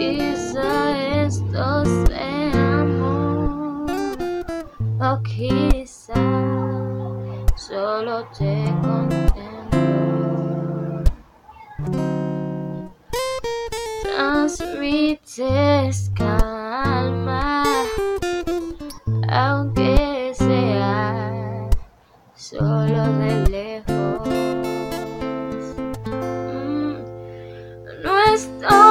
Quizá esto sea amor, o quizá solo te contemplo. Transmites calma, aunque sea solo de lejos. Mm, No estoy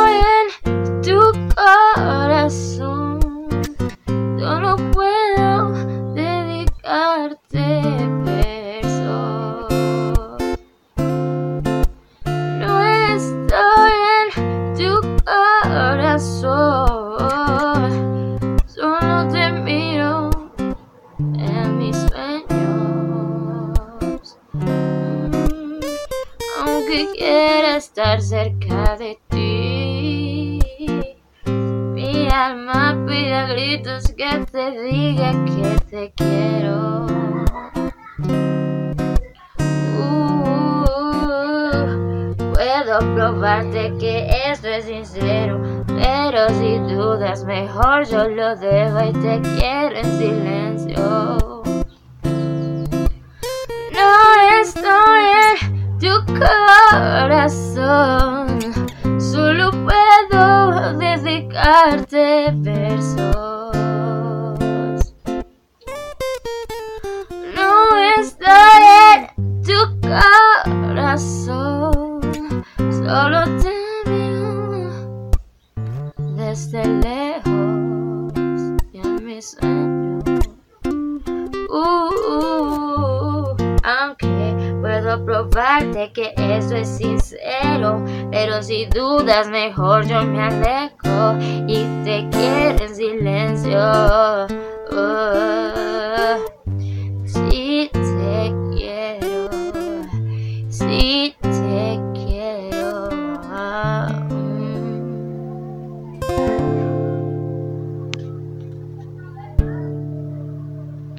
Aunque quiera estar cerca de ti, mi alma pide a gritos que te diga que te quiero. Uh, puedo probarte que esto es sincero, pero si dudas mejor yo lo dejo y te quiero en silencio. No estoy en tu corazón, solo puedo dedicarte versos. No estoy en tu corazón, solo te veo desde lejos y en mis sueños. Puedo probarte que eso es sincero, pero si dudas mejor yo me alejo y te quiero en silencio. Oh,